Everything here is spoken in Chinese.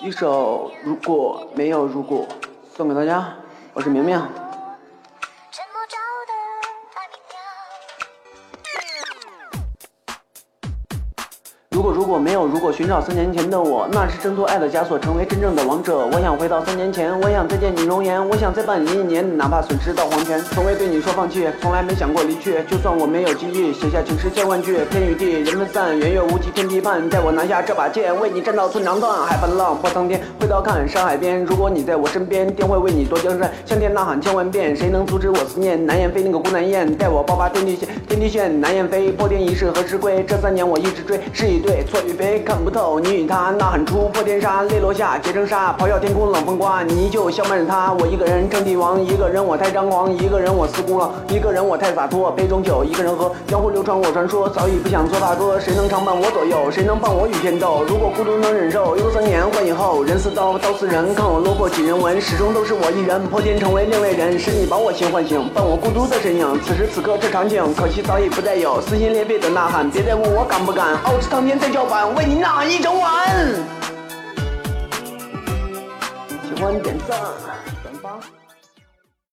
一首如果没有如果，送给大家，我是明明。如果如果没有如果，寻找三年前的我，那是挣脱爱的枷锁，成为真正的王者。我想回到三年前，我想再见你容颜，我想再伴你一年，哪怕损失到黄泉。从未对你说放弃，从来没想过离去。就算我没有机遇，写下情诗千万句。天与地，人分散，圆月无极天地半。待我拿下这把剑，为你战到寸肠断。海翻浪破苍天，回头看山海边。如果你在我身边，定会为你夺江山，向天呐喊千万遍。谁能阻止我思念？南雁飞那个孤南雁，待我爆发天地线，天地线。南雁飞，破天一世何时归？这三年我一直追，是以对错与非。看不透你与他，呐喊出破天杀，泪落下结成沙，咆哮天空冷风刮，你就相伴着他。我一个人称帝王，一个人我太张狂，一个人我似孤狼，一个人我太洒脱。杯中酒，一个人喝，江湖流传我传说，早已不想做大哥。谁能常伴我左右？谁能伴我与天斗？如果孤独能忍受，又三年换以后，人似刀，刀似人，看我落魄几人闻，始终都是我一人。破天成为另类人，是你把我心唤醒，伴我孤独的身影。此时此刻这场景，可惜早已不再有撕心裂肺的呐喊。别再问我敢不敢，傲视苍天再叫板，为你呐喊一整晚。喜欢点赞转发。